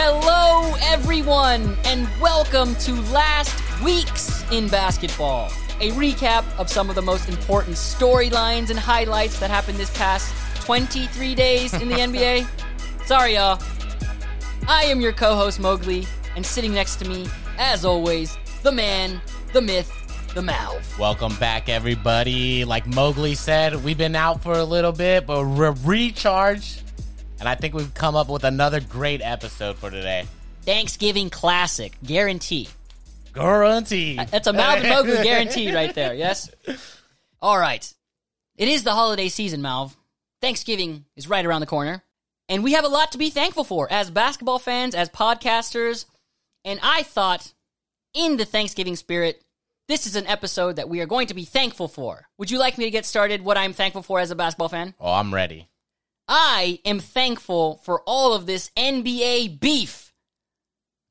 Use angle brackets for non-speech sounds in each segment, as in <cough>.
Hello, everyone, and welcome to Last Weeks in Basketball, a recap of some of the most important storylines and highlights that happened this past 23 days in the <laughs> NBA. Sorry, y'all. I am your co host, Mowgli, and sitting next to me, as always, the man, the myth, the mouth. Welcome back, everybody. Like Mowgli said, we've been out for a little bit, but we're recharged. And I think we've come up with another great episode for today. Thanksgiving classic, guarantee. Guarantee. Uh, that's a Malv and <laughs> Mowgli guarantee right there, yes? All right. It is the holiday season, Malv. Thanksgiving is right around the corner. And we have a lot to be thankful for as basketball fans, as podcasters. And I thought, in the Thanksgiving spirit, this is an episode that we are going to be thankful for. Would you like me to get started what I'm thankful for as a basketball fan? Oh, I'm ready. I am thankful for all of this NBA beef.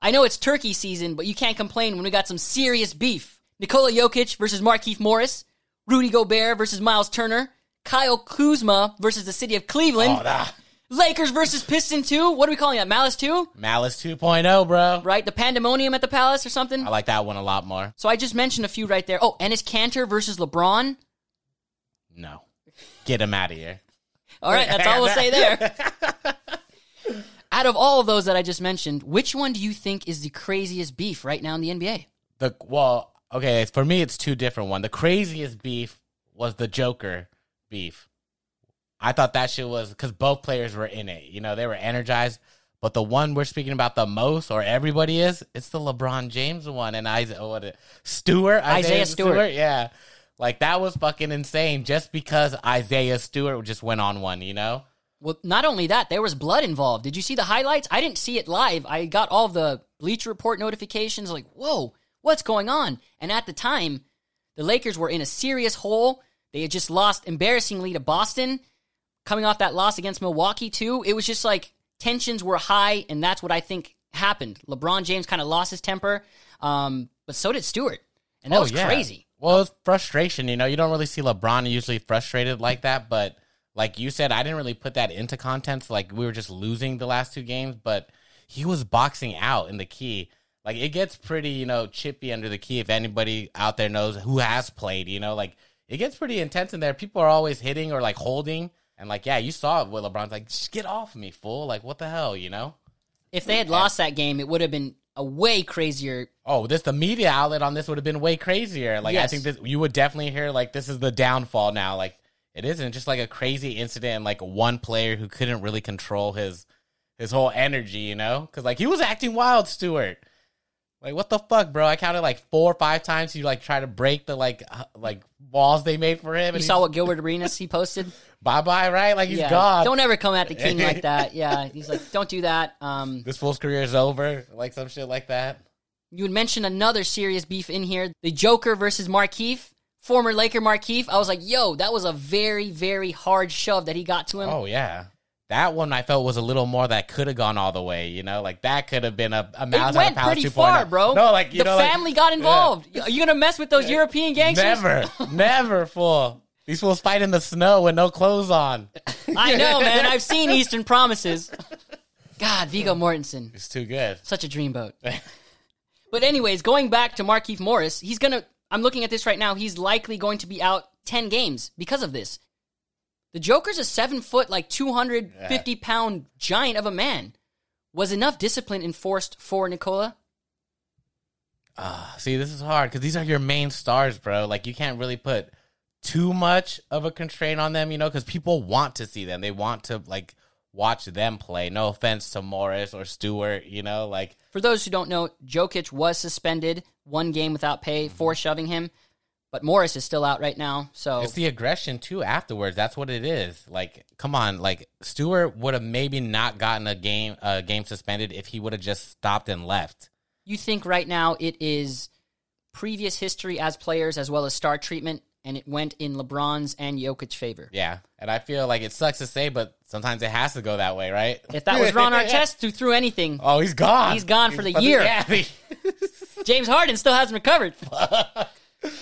I know it's turkey season, but you can't complain when we got some serious beef. Nikola Jokic versus Markieff Morris, Rudy Gobert versus Myles Turner, Kyle Kuzma versus the city of Cleveland, Oh, that. Lakers versus Piston 2. What are we calling that? Malice 2? Malice 2.0, bro. Right? The pandemonium at the Palace or something? I like that one a lot more. So I just mentioned a few right there. Oh, Enes Kanter versus LeBron. No. Get him out of here. All right, that's all we'll say there. <laughs> Out of all of those that I just mentioned, which one do you think is the craziest beef right now in the NBA? The well, okay, for me it's two different one. The craziest beef was the Joker beef. I thought that shit was because both players were in it. You know, they were energized. But the one we're speaking about the most, or everybody is, it's the LeBron James one and Isaiah what Stewart, Isaiah Stewart. yeah. Like that was fucking insane. Just because Isaiah Stewart just went on one, you know. Well, not only that, there was blood involved. Did you see the highlights? I didn't see it live. I got all the Bleacher Report notifications like, whoa, what's going on? And at the time, the Lakers were in a serious hole. They had just lost embarrassingly to Boston, coming off that loss against Milwaukee, too. It was just like tensions were high, and that's what I think happened. LeBron James kind of lost his temper, um, but so did Stewart. And that Oh, was yeah. crazy. Well, it's frustration. You know, you don't really see LeBron usually frustrated like that, but like you said, I didn't really put that into context. Like we were just losing the last two games, but he was boxing out in the key. Like it gets pretty, you know, chippy under the key. If anybody out there knows who has played, you know, like it gets pretty intense in there. People are always hitting or like holding, and like yeah, you saw it with LeBron's like, just get off me, fool! Like what the hell, you know? If they had lost that game, it would have been a way crazier Oh, this the media outlet on this would have been way crazier. Like I think this you would definitely hear like this is the downfall now. Like it isn't just like a crazy incident and like one player who couldn't really control his his whole energy, you know? Because like he was acting wild, Stewart. Like what the fuck, bro? I counted like four or five times. He like try to break the like uh, like walls they made for him. You saw what Gilbert Arenas he posted? <laughs> bye bye, right? Like he's yeah. gone. Don't ever come at the king like <laughs> that. Yeah. He's like, don't do that. Um, this fool's career is over. Like some shit like that. you would mention another serious beef in here the Joker versus Markieff, former Laker Markieff. I was like, yo, that was a very, very hard shove that he got to him. Oh yeah. That one I felt was a little more that could have gone all the way, you know, like that could have been a, a it went out of pretty 2.0. far, bro. No, like you the know, like- family got involved. Are you gonna mess with those <laughs> European gangsters? Never, never, fool. These fools fight in the snow with no clothes on. <laughs> I know, man. I've seen Eastern Promises. <laughs> God, Viggo Mortensen. It's too good. Such a dreamboat. <laughs> but anyways, going back to Markieff Morris, he's gonna. I'm looking at this right now. He's likely going to be out ten games because of this. The Joker's a seven foot, like 250 pound giant of a man. Was enough discipline enforced for Nikola? Ah, see, this is hard because these are your main stars, bro. Like you can't really put too much of a constraint on them, you know, because people want to see them. They want to like watch them play. No offense to Morris or Stewart, you know, like For those who don't know, Jokic was suspended one game without pay mm-hmm. for shoving him, but Morris is still out right now. So It's the aggression too afterwards. That's what it is. Like, come on, like Stewart would have maybe not gotten a game a game suspended if he would have just stopped and left. you think right now it is previous history as players as well as star treatment, and it went in LeBron's and Jokic's favor. Yeah, and I feel like it sucks to say, but sometimes it has to go that way, right? If that was Ron <laughs> Artest who threw anything, oh, he's gone. He's gone for the year. Yeah, <laughs> James Harden still hasn't recovered.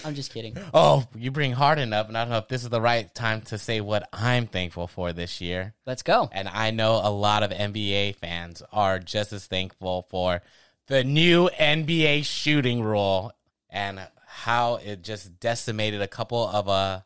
I'm just kidding. Oh, you bring Harden up, and I don't know if this is the right time to say what I'm thankful for this year. Let's go. And I know a lot of NBA fans are just as thankful for the new NBA shooting rule and how it just decimated a couple of uh,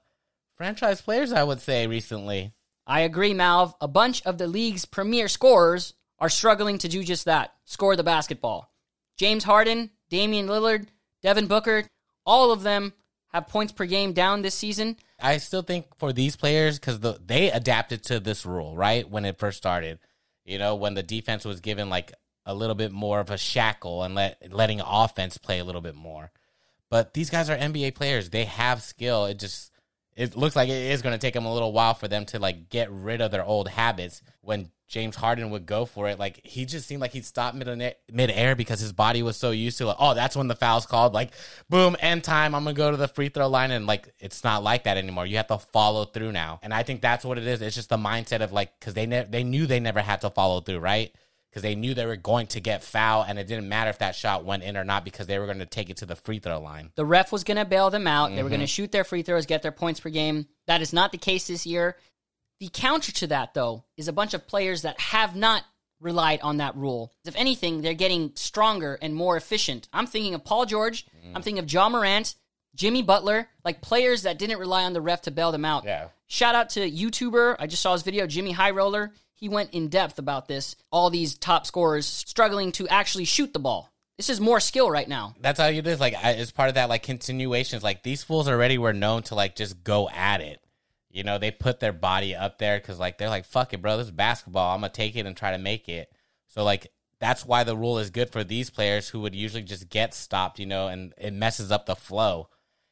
franchise players, I would say, recently. I agree, Malv. A bunch of the league's premier scorers are struggling to do just that score the basketball. James Harden, Damian Lillard, Devin Booker, all of them have points per game down this season. I still think for these players, because the, they adapted to this rule, right? When it first started. You know, when the defense was given like a little bit more of a shackle and let letting offense play a little bit more. But these guys are NBA players. They have skill. It just it looks like it is going to take them a little while for them to like get rid of their old habits. When James Harden would go for it, like he just seemed like he'd stop mid mid air because his body was so used to like, oh, that's when the foul's called. Like, boom, end time. I'm gonna go to the free throw line, and like it's not like that anymore. You have to follow through now, and I think that's what it is. It's just the mindset of like because they ne- they knew they never had to follow through, right? Because they knew they were going to get foul, and it didn't matter if that shot went in or not because they were going to take it to the free throw line. The ref was going to bail them out. Mm-hmm. They were going to shoot their free throws, get their points per game. That is not the case this year. The counter to that, though, is a bunch of players that have not relied on that rule. If anything, they're getting stronger and more efficient. I'm thinking of Paul George. Mm. I'm thinking of Ja Morant, Jimmy Butler, like players that didn't rely on the ref to bail them out. Yeah. Shout out to YouTuber. I just saw his video, Jimmy High Roller. He went in depth about this. All these top scorers struggling to actually shoot the ball. This is more skill right now. That's how you it is. Like it's part of that like continuations. Like these fools already were known to like just go at it. You know, they put their body up there because like they're like, fuck it, bro. This is basketball. I'm gonna take it and try to make it. So like that's why the rule is good for these players who would usually just get stopped. You know, and it messes up the flow,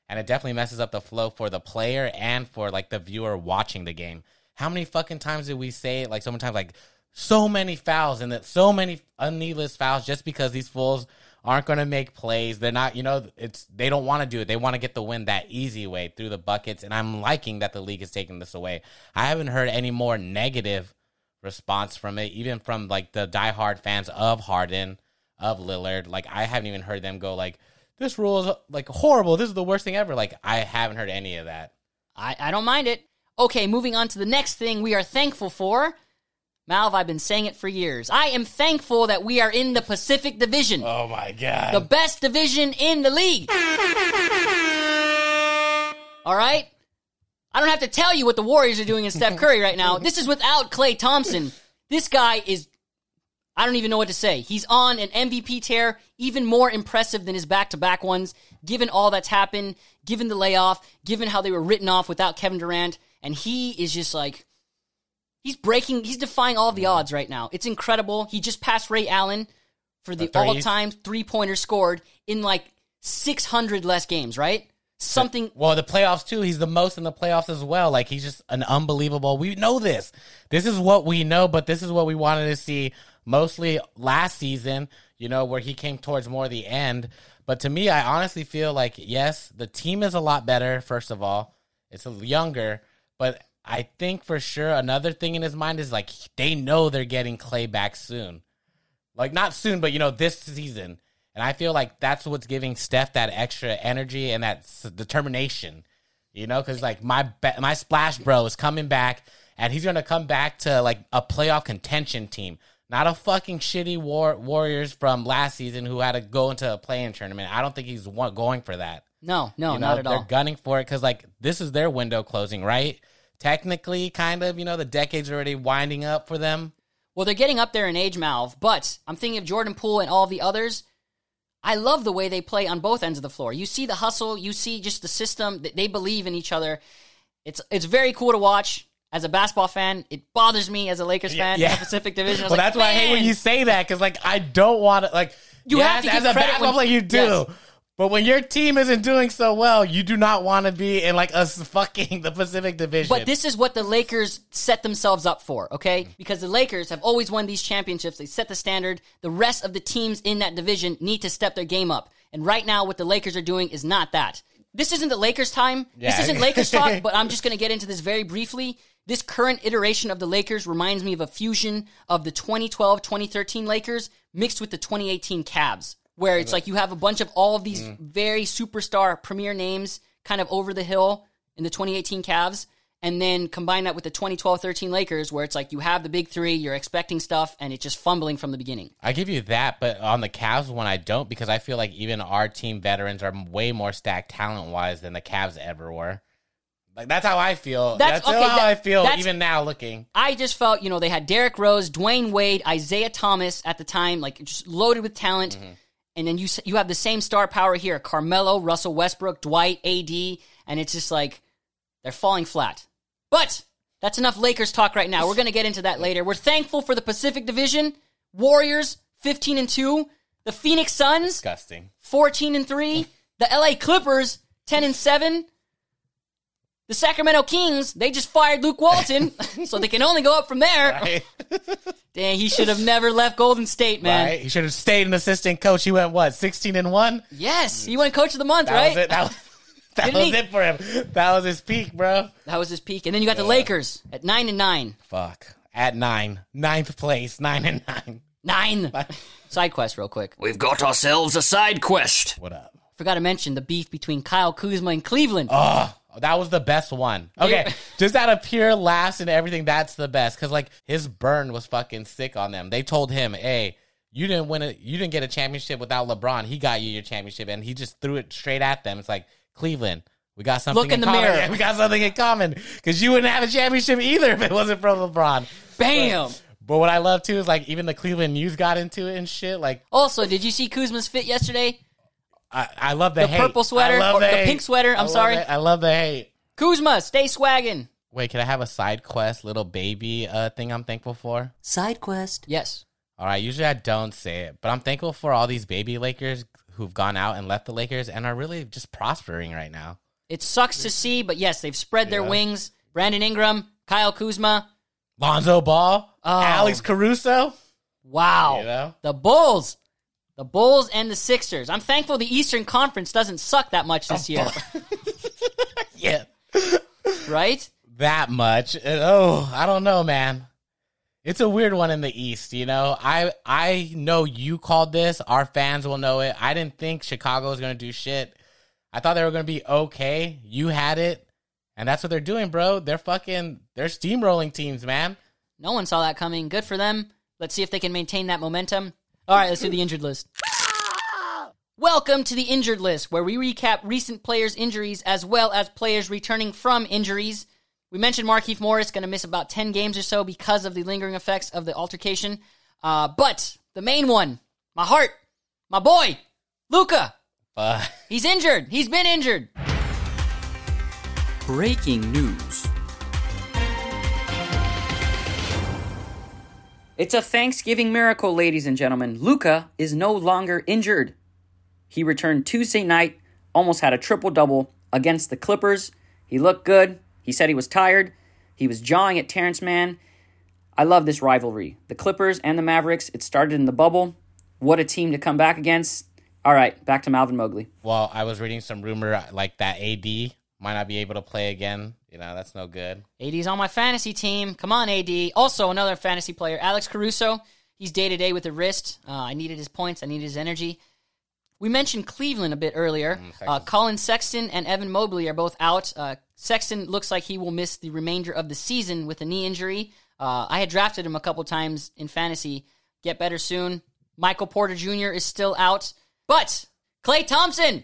and it definitely messes up the flow for the player and for like the viewer watching the game. How many fucking times did we say it? Like so many times, like so many fouls and that so many unneedless fouls just because these fools aren't going to make plays. They're not, you know, it's they don't want to do it. They want to get the win that easy way through the buckets. And I'm liking that the league is taking this away. I haven't heard any more negative response from it, even from like the diehard fans of Harden, of Lillard. Like I haven't even heard them go like, "This rule is like horrible. This is the worst thing ever." Like I haven't heard any of that. I, I don't mind it. Okay, moving on to the next thing we are thankful for. Malv, I've been saying it for years. I am thankful that we are in the Pacific Division, Oh my god! the best division in the league. All right? I don't have to tell you what the Warriors are doing in Steph Curry right now. This is without Klay Thompson. This guy is, I don't even know what to say. He's on an MVP tear, even more impressive than his back to back ones, given all that's happened, given the layoff, given how they were written off without Kevin Durant. And he is just like, he's breaking, he's defying all the odds right now. It's incredible. He just passed Ray Allen for the The all time three pointers scored in like 600 less games, right? Something Well, the playoffs too. He's the most in the playoffs as well. Like he's just an unbelievable. We know this. This is what we know, but this is what we wanted to see mostly last season. You know, where he came towards more the end. But to me, I honestly feel like yes, the team is a lot better. First of all, it's a younger, but I think for sure another thing in his mind is like they know they're getting Klay back soon. Like not soon, but you know this season. And I feel like that's what's giving Steph that extra energy and that determination. You know, because like my ba- my splash bro is coming back, and he's gonna come back to like a playoff contention team, not a fucking shitty war Warriors from last season who had to go into a play-in tournament. I don't think he's going for that. No, no, You know, not at all. they're gunning for it because like this is their window closing, right? Technically, kind of. You know, the decade's already winding up for them. Well, they're getting up there in age, Malv, but I'm thinking of Jordan Poole and all of the others. I love the way they play on both ends of the floor. You see the hustle, you see just the system that they believe in each other. It's it's very cool to watch. As a basketball fan, it bothers me as a Lakers fan yeah. in the Pacific Division. Well, like, that's why I hate when you say that because, like, I don't want to, like, You yes, have to as a basketball player, you do. Yes. But when your team isn't doing so well, you do not want to be in like us fucking <laughs> the Pacific Division. But this is what the Lakers set themselves up for, okay? Mm-hmm. Because the Lakers have always won these championships. They set the standard. The rest of the teams in that division need to step their game up. And right now, what the Lakers are doing is not that. This isn't the Lakers' time. This isn't Lakers talk, <laughs> but I'm just going to get into this very briefly. This current iteration of the Lakers reminds me of a fusion of the 2012 2013 Lakers mixed with the 2018 Cavs. Where it's like you have a bunch of all of these very superstar premier names kind of over the hill in the 2018 Cavs, and then combine that with the 2012-13 Lakers, where it's like you have the big three, you're expecting stuff, and it's just fumbling from the beginning. I give you that, but on the Cavs one, I don't because I feel like even our team veterans are way more stacked talent wise than the Cavs ever were. Like that's how I feel. That's- That's, okay, how that- I feel even now looking. I just felt, you know, they had Derrick Rose, Dwyane Wade, Isaiah Thomas at the time, like just loaded with talent. Mm-hmm. And then you you have the same star power here: Carmelo, Russell Westbrook, Dwight, AD, and it's just like they're falling flat. But that's enough Lakers talk right now. We're going to get into that later. We're thankful for the Pacific Division. Warriors 15 and 2, the Phoenix Suns Disgusting. 14 and 3, the LA Clippers 10 and 7. The Sacramento Kings, they just fired Luke Walton, <laughs> so they can only go up from there. Right? <laughs> Dang, he should have never left Golden State, man. right? He should have stayed an assistant coach. He went what, sixteen and one? Yes, he went Coach of the Month, That right? was it. That was, <laughs> that Didn't was he? it for him. That was his peak, bro. That was his peak. And then you got the Lakers at 9 and 9. Fuck. At nine, ninth place, nine and nine. 9. Side quest real quick. We've got ourselves a side quest. What up? Forgot to mention the beef between Kyle Kuzma and Cleveland. Oh, that was the best one. Okay, Yeah. just out of pure laughs and everything, that's the best. Because like his burn was fucking sick on them. They told him, "Hey, you didn't win it. You didn't get a championship without LeBron. He got you your championship, and he just threw it straight at them. It's like Cleveland." We got something Look in the common. mirror. Yeah, we got something in common because you wouldn't have a championship either if it wasn't for LeBron. Bam! But what I love too is like even the Cleveland news got into it and shit. Like Also, did you see Kuzma's fit yesterday? I, I love the, The hate. purple sweater? I love Or the hate. pink sweater, I'm I sorry. it. I love the hate. Kuzma, stay swagging. Wait, can I have a side quest, little baby uh, thing I'm thankful for? Side quest. Yes. All right, usually I don't say it, but I'm thankful for all these baby Lakers who've gone out and left the Lakers and are really just prospering right now. It sucks to see, but yes, they've spread their Yeah. wings. Brandon Ingram, Kyle Kuzma. Lonzo Ball, Oh. Alex Caruso. Wow. You know? The Bulls. The Bulls and the Sixers. I'm thankful the Eastern Conference doesn't suck that much this oh, year, <laughs> Yeah. right? That much. Oh, I don't know, man. It's a weird one in the East, you know. I I know you called this. Our fans will know it. I didn't think Chicago was going to do shit. I thought they were going to be okay. You had it. And that's what they're doing, bro. They're fucking they're steamrolling teams, man. No one saw that coming. Good for them. Let's see if they can maintain that momentum. All right, let's do the injured list. Welcome to the injured list, where we recap recent players' injuries as well as players returning from injuries. We mentioned Markieff Morris going to miss about 10 games or so because of the lingering effects of the altercation. Uh, but the main one, my heart, my boy, Luka, But he's injured. He's been injured. Breaking news. It's a Thanksgiving miracle, ladies and gentlemen. Luka is no longer injured. He returned Tuesday night, almost had a triple double against the Clippers. He looked good. He said he was tired. He was jawing at Terance Mann. I love this rivalry. The Clippers and the Mavericks, it started in the bubble. What a team to come back against. All right, back to Malvin Mowgli. well, I was reading some rumor like that AD might not be able to play again. You know, that's no good. AD's on my fantasy team. Come on, AD. Also, another fantasy player, Alex Caruso. He's day to day with a wrist. Uh, I needed his points. I needed his energy. We mentioned Cleveland a bit earlier. uh, Collin Sexton and Evan Mobley are both out. Uh, Sexton looks like he will miss the remainder of the season with a knee injury. Uh, I had drafted him a couple times in fantasy. Get better soon. Michael Porter Jr. is still out. But Klay Thompson,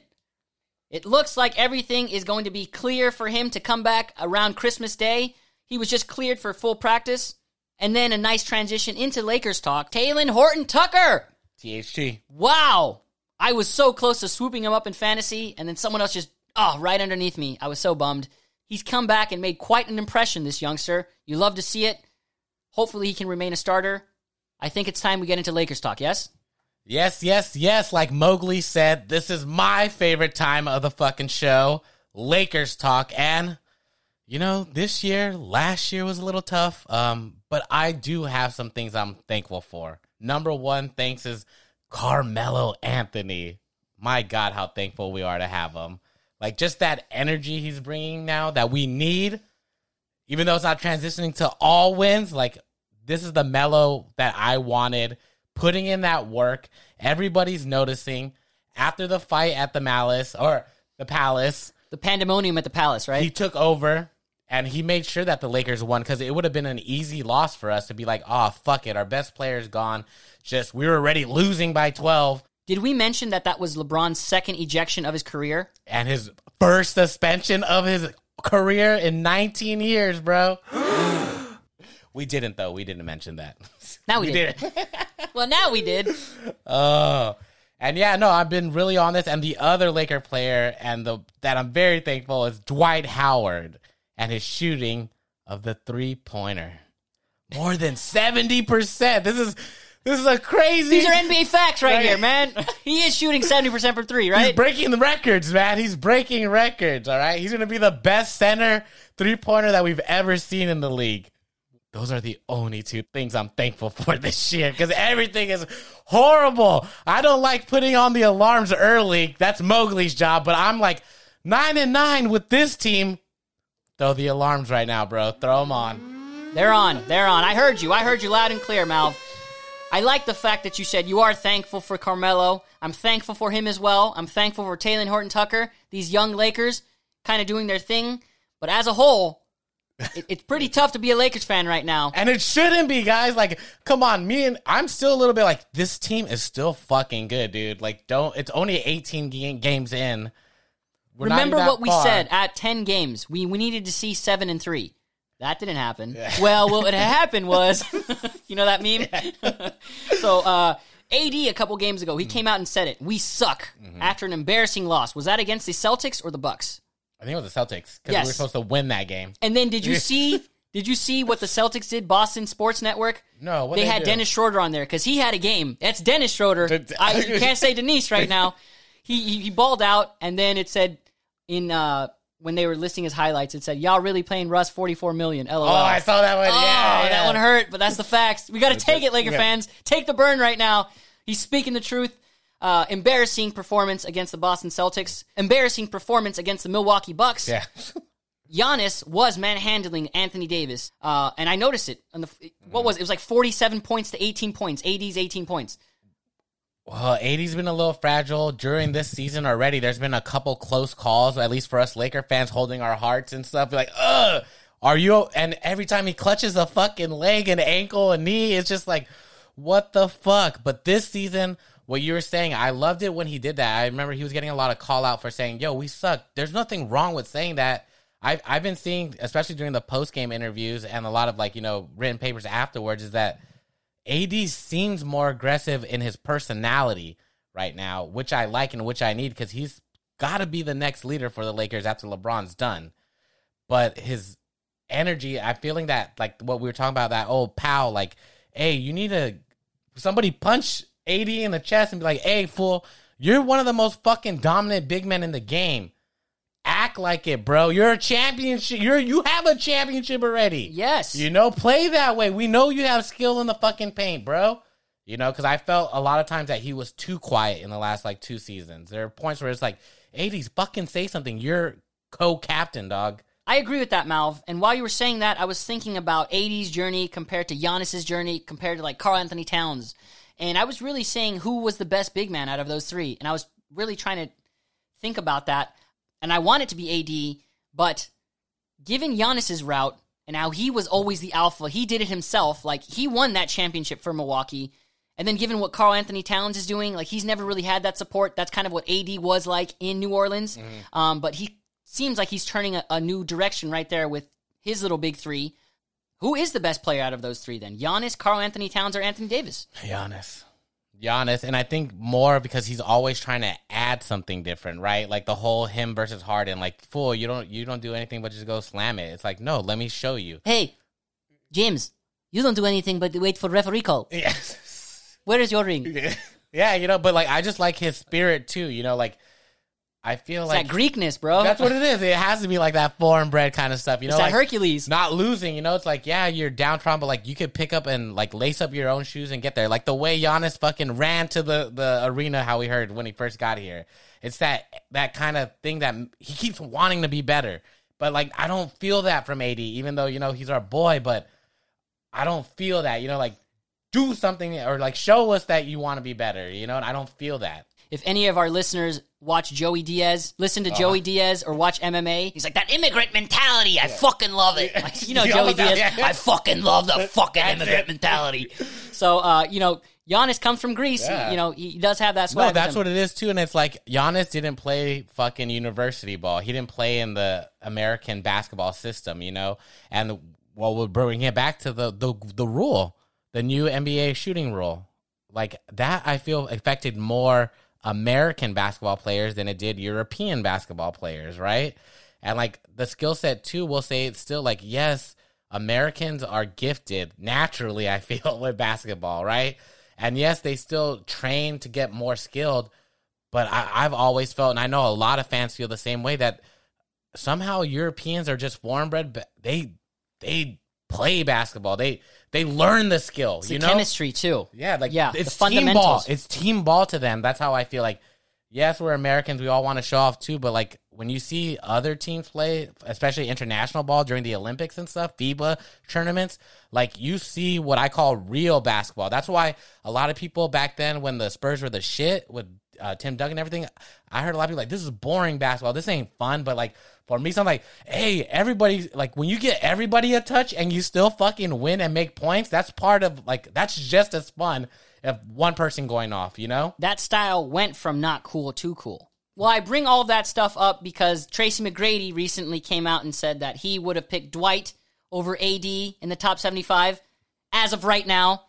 it looks like everything is going to be clear for him to come back around Christmas Day. He was just cleared for full practice. And then a nice transition into Lakers talk. Talen Horton Tucker. THT. Wow. I was so close to swooping him up in fantasy, and then someone else just, oh, right underneath me. I was so bummed. He's come back and made quite an impression, this youngster. You love to see it. Hopefully, he can remain a starter. I think it's time we get into Lakers talk, yes? Yes, yes, yes. Like Mowgli said, this is my favorite time of the fucking show. Lakers talk. And, you know, this year, last year was a little tough. Um, but I do have some things I'm thankful for. Number one, thanks is Carmelo Anthony. My God, how thankful we are to have him. Like, just that energy he's bringing now that we need, even though it's not transitioning to all wins, like, this is the mellow that I wanted putting in that work. Everybody's noticing. After the fight at the Malice or the Palace, The pandemonium at the Palace, right? he took over and he made sure that the Lakers won because it would have been an easy loss for us to be like, oh, fuck it. Our best player's gone. Just, we were already losing by 12 Did we mention that that was LeBron's second ejection of his career? and his first suspension of his career in 19 years, bro. <gasps> <gasps> <gasps> we didn't, though. We didn't mention that. <laughs> Now we, did. <laughs> well, now we did. Oh. And yeah, no, I've been really on this. And the other Laker player and the that I'm very thankful is Dwight Howard and his shooting of the three pointer. More than 70%. This is this is a crazy These are NBA facts right, Right. here, man. <laughs> he is shooting 70% for three, right? He's breaking the records, man. He's breaking records, all right? He's going to be the best center three pointer that we've ever seen in the league. Those are the only two things I'm thankful <laughs> for this year because everything is horrible. I don't like putting on the alarms early. That's Mowgli's job, but I'm like nine and nine with this team. Throw the alarms right now, bro. Throw them on. They're on. They're on. I heard you. I heard you loud and clear, Malv. I like the fact that you said you are thankful for Carmelo. I'm thankful for him as well. I'm thankful for Talen Horton Tucker, these young Lakers kind of doing their thing. But as a whole, it, it's pretty tough to be a Lakers fan right now. And it shouldn't be, guys. Like, come on, me and I'm still a little bit like this team is still fucking good, dude. Like, don't. It's only 18 ga- games in. We're Remember what we far. said at 10 games. We, we needed to see 7 and 3. That didn't happen. <laughs> Well, what happened was, <laughs> you know that meme? <laughs> so, uh, AD a couple games ago, he came out and said it. We suck Mm-hmm. after an embarrassing loss. Was that against the Celtics or the Bucks? I think it was the Celtics because Yes. we were supposed to win that game. And then did you <laughs> see did you see what the Celtics did? Boston Sports Network? No, what they they had do? Dennis Schroeder on there because he had a game. That's Dennis Schroeder. Did- I, you <laughs> can't say Denise right now. He, he he balled out, and then it said in uh when they were listing his highlights, it said y'all really playing Russ forty four million. LOL. Oh, I saw that one. Oh, yeah, that yeah. one hurt, but that's the facts. We got to take it, Laker yeah. fans. Take the burn right now. He's speaking the truth. Uh, embarrassing performance against the Boston Celtics. Embarrassing performance against the Milwaukee Bucks. Yeah. <laughs> Giannis was manhandling Anthony Davis, uh, and I noticed it. On the what was it? it was like forty-seven points to eighteen points. AD's eighteen points. Well, AD's been a little fragile during this season already. There's been a couple close calls, at least for us Laker fans, holding our hearts and stuff. Be like, ugh, are you? And every time he clutches a fucking leg and ankle and knee, it's just like, what the fuck? But this season, what you were saying, I loved it when he did that. I remember he was getting a lot of call out for saying, yo, we suck. There's nothing wrong with saying that. I've, I've been seeing, especially during the post game interviews and a lot of like, you know, written papers afterwards, is that AD seems more aggressive in his personality right now, which I like and which I need because he's got to be the next leader for the Lakers after LeBron's done. But his energy, I'm feeling that like what we were talking about that oh, old pal, like, hey, you need to somebody punch AD in the chest and be like, hey, fool, you're one of the most fucking dominant big men in the game. Act like it, bro. You're a championship. You're you have a championship already. Yes. You know, play that way. We know you have skill in the fucking paint, bro. You know, because I felt a lot of times that he was too quiet in the last like two seasons. There are points where it's like, 80s, fucking say something. You're co-captain, dog. I agree with that, Malv. And while you were saying that, I was thinking about AD's journey compared to Giannis's journey compared to like Karl Anthony Towns. And I was really saying who was the best big man out of those three. And I was really trying to think about that. And I want it to be AD, but given Giannis's route and how he was always the alpha, he did it himself. Like he won that championship for Milwaukee. And then given what Karl Anthony Towns is doing, like he's never really had that support. That's kind of what AD was like in New Orleans. Um, but he seems like he's turning a, a new direction right there with his little big three. Who is the best player out of those three then? Giannis, Karl Anthony Towns, or Anthony Davis? Giannis. Giannis, and I think more because he's always trying to add something different, right? Like the whole him versus Harden. Like, fool, you don't you don't do anything but just go slam it. It's like, no, let me show you. Hey, James, you don't do anything but wait for referee call. <laughs> Yes. Where is your ring? <laughs> Yeah, you know, but like I just like his spirit too. You know, like I feel like that Greekness, bro. that's what it is. It has to be like that foreign bread kind of stuff. You know, It's that like Hercules. not losing. You know, it's like yeah, you're downtrodden, but like you could pick up and like lace up your own shoes and get there. Like the way Giannis fucking ran to the the arena, how we heard when he first got here. It's that that kind of thing that he keeps wanting to be better. But like I don't feel that from AD, even though you know he's our boy. But I don't feel that. You know, like do something or like show us that you want to be better. You know, and I don't feel that. If any of our listeners watch Joey Diaz, listen to Uh-huh. Joey Diaz or watch MMA, he's like that immigrant mentality. I fucking love it. Like, you know, <laughs> You Joey almost- Diaz. yeah, yeah. I fucking love the fucking immigrant it. mentality. So, uh, you know, Giannis comes from Greece. Yeah. You know, he does have that swag. No, that's what it is too. And it's like Giannis didn't play fucking university ball. He didn't play in the American basketball system, you know. And well, we're bringing it back to the the the rule, the new NBA shooting rule. Like that, I feel affected more American basketball players than it did European basketball players, right? And like the skill set too, we'll say it's still like yes, Americans are gifted naturally. I <laughs> feel with basketball, right? And yes, they still train to get more skilled. But I, I've always felt, and I know a lot of fans feel the same way that somehow Europeans are just foreign bred. They they play basketball. They they learn the skill. It's you the know, chemistry too. yeah, like Yeah, it's team ball. It's team ball to them. That's how I feel like. Yes, we're Americans. We all want to show off too, but like when you see other teams play, especially international ball during the Olympics and stuff, FIBA tournaments, like you see what I call real basketball. That's why a lot of people back then, when the Spurs were the shit with uh, Tim Duncan and everything, I heard a lot of people like, "This is boring basketball. This ain't fun." But like for me, so I'm like, "Hey, everybody! Like when you get everybody a touch and you still fucking win and make points, that's part of like that's just as fun if one person going off, you know?" that style went from not cool to cool. Well, I bring all that stuff up because Tracy McGrady recently came out and said that he would have picked Dwight over AD in the top 75 as of right now.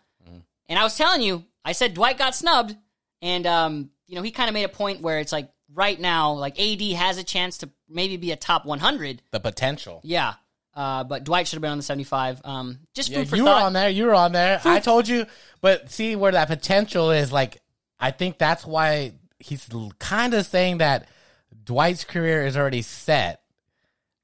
And I was telling you, I said Dwight got snubbed. And, um, you know, he kind of made a point where it's like right now, like AD has a chance to maybe be a top 100. The potential. Yeah. Uh, but Dwight should have been on the 75. Um, just Yeah, food for you thought. were on there. You were on there. I told you, but see where that potential is. Like, I think that's why he's kind of saying that Dwight's career is already set.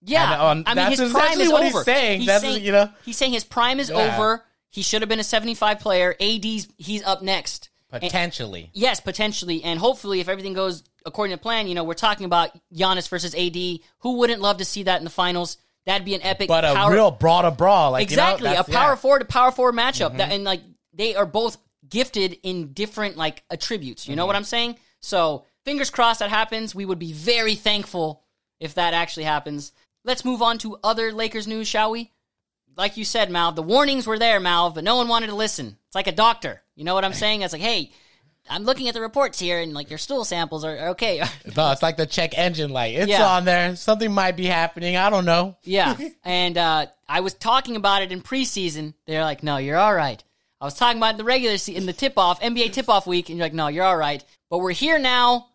Yeah, And, um, I mean that's his prime is what he's over. saying. That's- you know? he's saying his prime is Yeah. over. He should have been a seventy-five player. AD's he's up next. And- Potentially. yes, potentially, and hopefully, if everything goes according to plan, you know, we're talking about Giannis versus AD. Who wouldn't love to see that in the finals? That'd be an epic. but a power- real brawl to brawl. Like, you know, exactly a power yeah. forward to power forward matchup. Mm-hmm. That and like they are both gifted in different like attributes. You know Mm-hmm. what I'm saying? So fingers crossed that happens. We would be very thankful if that actually happens. Let's move on to other Lakers news, shall we? Like you said, Mal, the warnings were there, Mal, but no one wanted to listen. It's like a doctor. You know what I'm saying? It's like, hey, I'm looking at the reports here, and like your stool samples are are okay. No, it's like the check engine light. It's Yeah. on there. Something might be happening. I don't know. <laughs> Yeah. <laughs> And uh, I was talking about it in preseason. They're like, no, you're all right. I was talking about it in the regular se- in the tip off, NBA tip off week, and you're like, no, you're all right. But we're here now.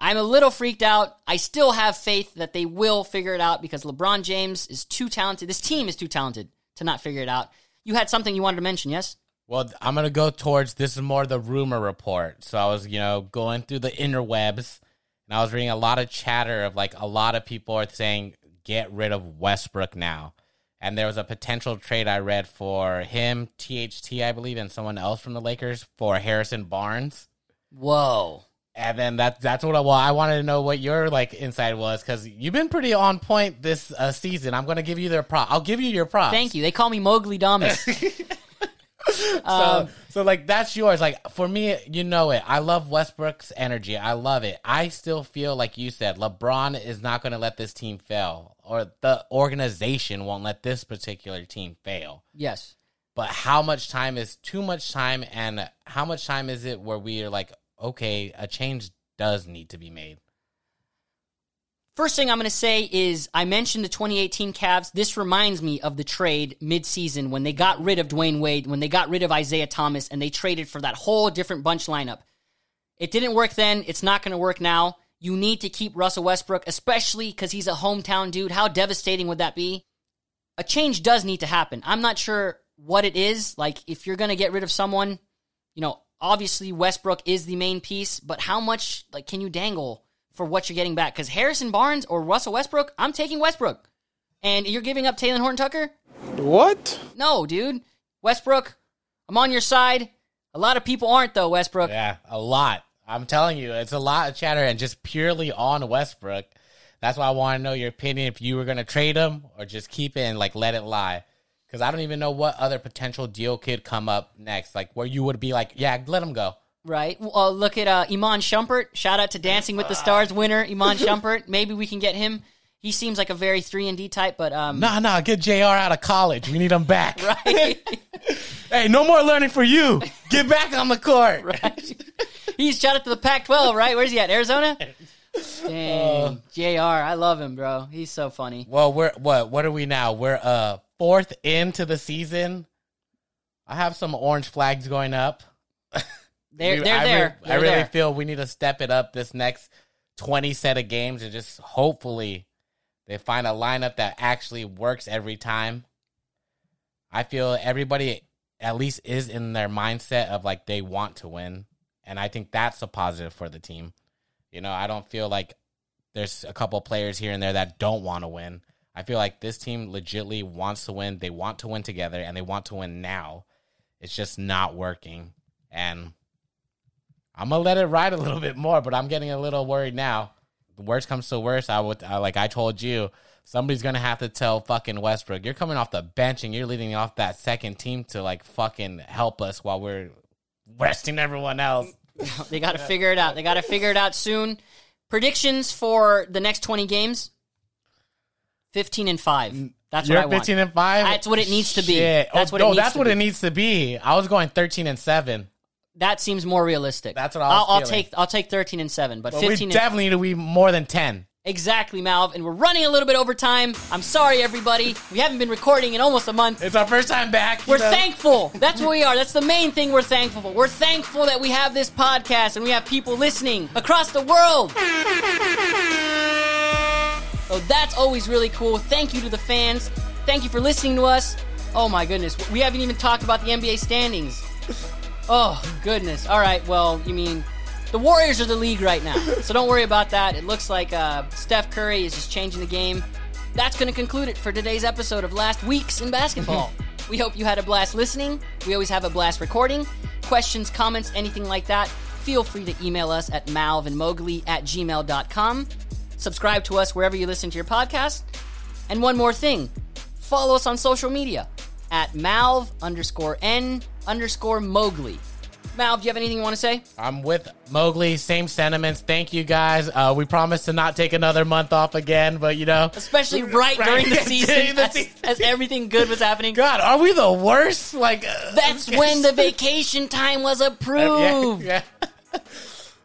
I'm a little freaked out. I still have faith that they will figure it out because LeBron James is too talented. This team is too talented to not figure it out. You had something you wanted to mention, yes? Well, I'm gonna go towards this is more the rumor report. So I was, you know, going through the interwebs, and I was reading a lot of chatter of like a lot of people are saying get rid of Westbrook now. And there was a potential trade I read for him, THT, I believe, and someone else from the Lakers for Harrison Barnes. Whoa. And then that that's what I well, I wanted to know what your like insight was because you've been pretty on point this uh, season. I'm gonna give you their prop. I'll give you your props. Thank you. They call me Mowgli <laughs> Damas. <laughs> So, um, so like that's yours. Like for me, you know it. I love Westbrook's energy. I love it. I still feel like you said, LeBron is not going to let this team fail, or the organization won't let this particular team fail. yes. But how much time is too much time, and how much time is it where we are like, okay, a change does need to be made. First thing I'm going to say is I mentioned the 2018 Cavs. This reminds me of the trade midseason when they got rid of Dwyane Wade, when they got rid of Isaiah Thomas, and they traded for that whole different bunch lineup. It didn't work then. It's not going to work now. You need to keep Russell Westbrook, especially because he's a hometown dude. How devastating would that be? A change does need to happen. I'm not sure what it is. Like, if you're going to get rid of someone, you know, obviously Westbrook is the main piece, but how much like can you dangle for what you're getting back? Because Harrison Barnes or Russell Westbrook, I'm taking Westbrook, and you're giving up Talen Horton Tucker. What? No, dude, Westbrook, I'm on your side. A lot of people aren't though, Westbrook. Yeah, a lot. I'm telling you, it's a lot of chatter and just purely on Westbrook. That's why I want to know your opinion if you were going to trade him or just keep it and like let it lie. because I don't even know what other potential deal could come up next. Like where you would be like, yeah, let him go. Right. Well, look at uh, Iman Shumpert. Shout out to Dancing with the Stars winner Iman <laughs> Shumpert. Maybe we can get him. He seems like a very three and D type, but um, Nah, nah, get Jr. out of college. We need him back. <laughs> right, <laughs> Hey, no more learning for you. Get back on the court. right. He's shot out to the Pac-12, right? Where's he at? Arizona. Dang, Jr. I love him, bro. He's so funny. Well, we're what? What are we now? We're uh fourth into the season. I have some orange flags going up. They're We- they're I re- there. I They're really there. feel we need to step it up this next twenty set of games and just hopefully they find a lineup that actually works every time. I feel everybody at least is in their mindset of like they want to win, and I think that's a positive for the team. You know, I don't feel like there's a couple players here and there that don't want to win. I feel like this team legitly wants to win. They want to win together and they want to win now. It's just not working. And I'm gonna let it ride a little bit more, but I'm getting a little worried now. The worst comes to worst, I would I, like I told you, somebody's gonna have to tell fucking Westbrook, you're coming off the bench and you're leading off that second team to like fucking help us while we're resting everyone else. <laughs> They got to figure it out. They got to figure it out soon. Predictions for the next 20 games 15 and 5. That's You're what I want. 15 and five. That's what it needs to be. Shit. Oh, that's oh, what it no, needs that's to what be. it needs to be. I was going 13 and seven, That seems more realistic. That's what I was I'll, I'll take I'll take 13 and 7, but but 15 we and definitely need to be more than 10. Exactly, Malv, and we're running a little bit over time. I'm sorry everybody. We haven't been recording in almost a month. It's our first time back. We're know. thankful. <laughs> That's what we are. That's the main thing we're thankful for. We're thankful that we have this podcast and we have people listening across the world. So that's always really cool. Thank you to the fans. Thank you for listening to us. Oh my goodness. We haven't even talked about the NBA standings. Oh, goodness. All right, well, you mean the Warriors are the league right now. So don't worry about that. It looks like uh, Steph Curry is just changing the game. That's going to conclude it for today's episode of Last Weeks in Basketball. <laughs> we hope you had a blast listening. We always have a blast recording. Questions, comments, anything like that, feel free to email us at malvinmowgli at gmail.com. Subscribe to us wherever you listen to your podcast. And one more thing follow us on social media at malv underscore n underscore mowgli. Mal, do you have anything you want to say? I'm with Mowgli. Same sentiments. Thank you guys. Uh, we promise to not take another month off again, but you know, Especially right, <laughs> Right. during the <laughs> During season, the as, season. as everything good was happening. God, are we the worst? Like uh, That's when the <laughs> vacation time was yeah, approved. yeah.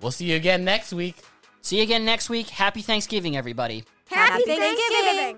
we'll see you again next week. See you again next week. Happy Thanksgiving, everybody. Happy Thanksgiving.